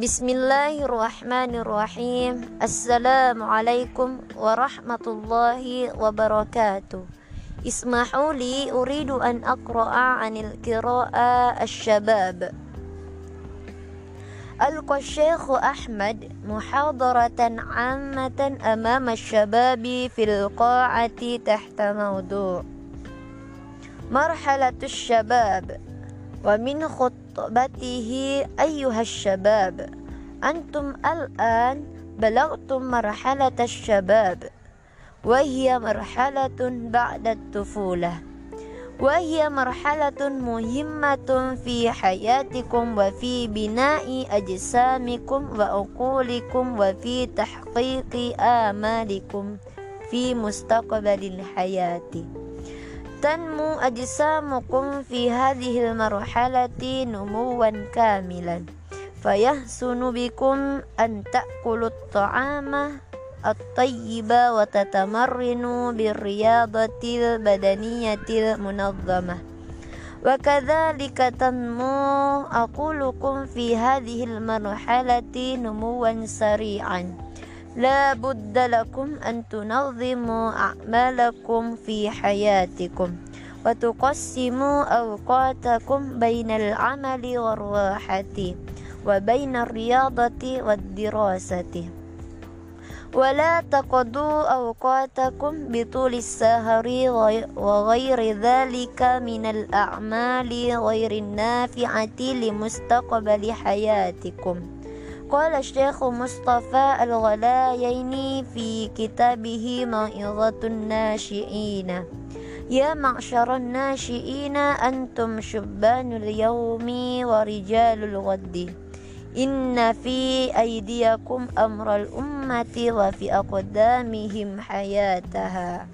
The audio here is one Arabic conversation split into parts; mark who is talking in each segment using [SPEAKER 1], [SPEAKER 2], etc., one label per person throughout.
[SPEAKER 1] بسم الله الرحمن الرحيم السلام عليكم ورحمة الله وبركاته اسمحوا لي أريد أن أقرأ عن القراءة الشباب ألقى الشيخ أحمد محاضرة عامة أمام الشباب في القاعة تحت موضوع مرحلة الشباب ومن خطبته أيها الشباب أنتم الآن بلغتم مرحلة الشباب وهي مرحلة بعد الطفولة وهي مرحلة مهمة في حياتكم وفي بناء أجسامكم وعقولكم وفي تحقيق آمالكم في مستقبل tanmu ajsamukum fi hadhil marhalati numuwan kamilan. Fayahsunu bikum an ta'kulu ta'ama at-tayyiba wa tatamarrinu birriyadatil badaniyatil munazzamah. Wa kadzalika tanmu aqulukum fi hadhil marhalati numuwan sari'an. لا بد لكم أن تنظموا أعمالكم في حياتكم وتقسموا أوقاتكم بين العمل والراحة وبين الرياضة والدراسة. ولا تقضوا أوقاتكم بطول السهر وغير ذلك من الأعمال غير النافعة لمستقبل حياتكم. قال الشيخ مصطفى الغلايين في كتابه موعظة الناشئين. يا معشر الناشئين أنتم شبان اليوم ورجال الغد. إن في أيديكم أمر الأمة وفي أقدامهم حياتها.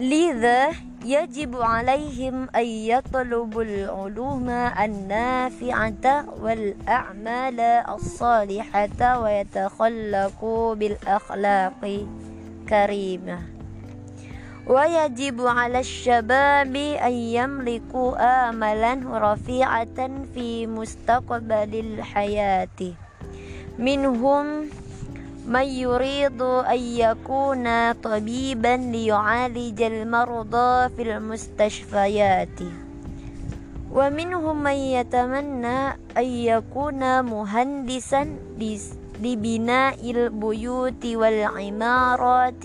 [SPEAKER 1] لذا يجب عليهم أن يطلبوا العلوم النافعة والأعمال الصالحة ويتخلقوا بالأخلاق الكريمة. ويجب على الشباب أن يملكوا آملا رفيعة في مستقبل الحياة. منهم من يريد أن يكون طبيبا ليعالج المرضى في المستشفيات. ومنهم من يتمنى أن يكون مهندسا لبناء البيوت والعمارات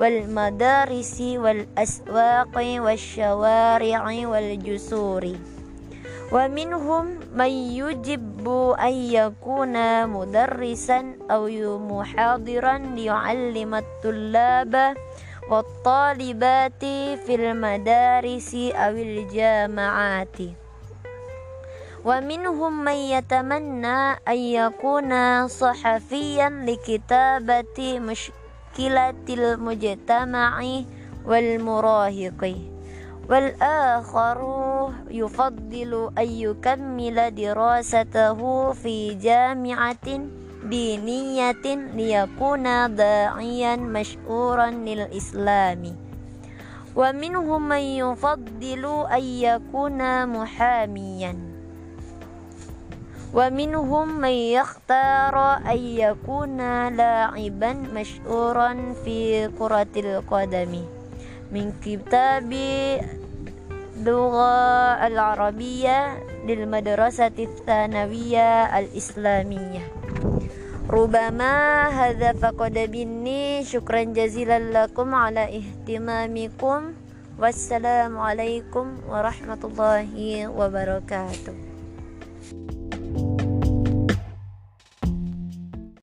[SPEAKER 1] والمدارس والأسواق والشوارع والجسور. ومنهم من يجب أن يكون مدرسا أو محاضرا ليعلم الطلاب والطالبات في المدارس أو الجامعات. ومنهم من يتمنى أن يكون صحفيا لكتابة مشكلة المجتمع والمراهق. والآخر يفضل أن يكمل دراسته في جامعة دينية ليكون داعيا مشهورا للإسلام. ومنهم من يفضل أن يكون محاميا. ومنهم من يختار أن يكون لاعبا مشهورا في كرة القدم. من كتاب اللغة العربية للمدرسة الثانوية الإسلامية. ربما هذا فقد مني. شكرا جزيلا لكم على اهتمامكم. والسلام عليكم ورحمة الله وبركاته.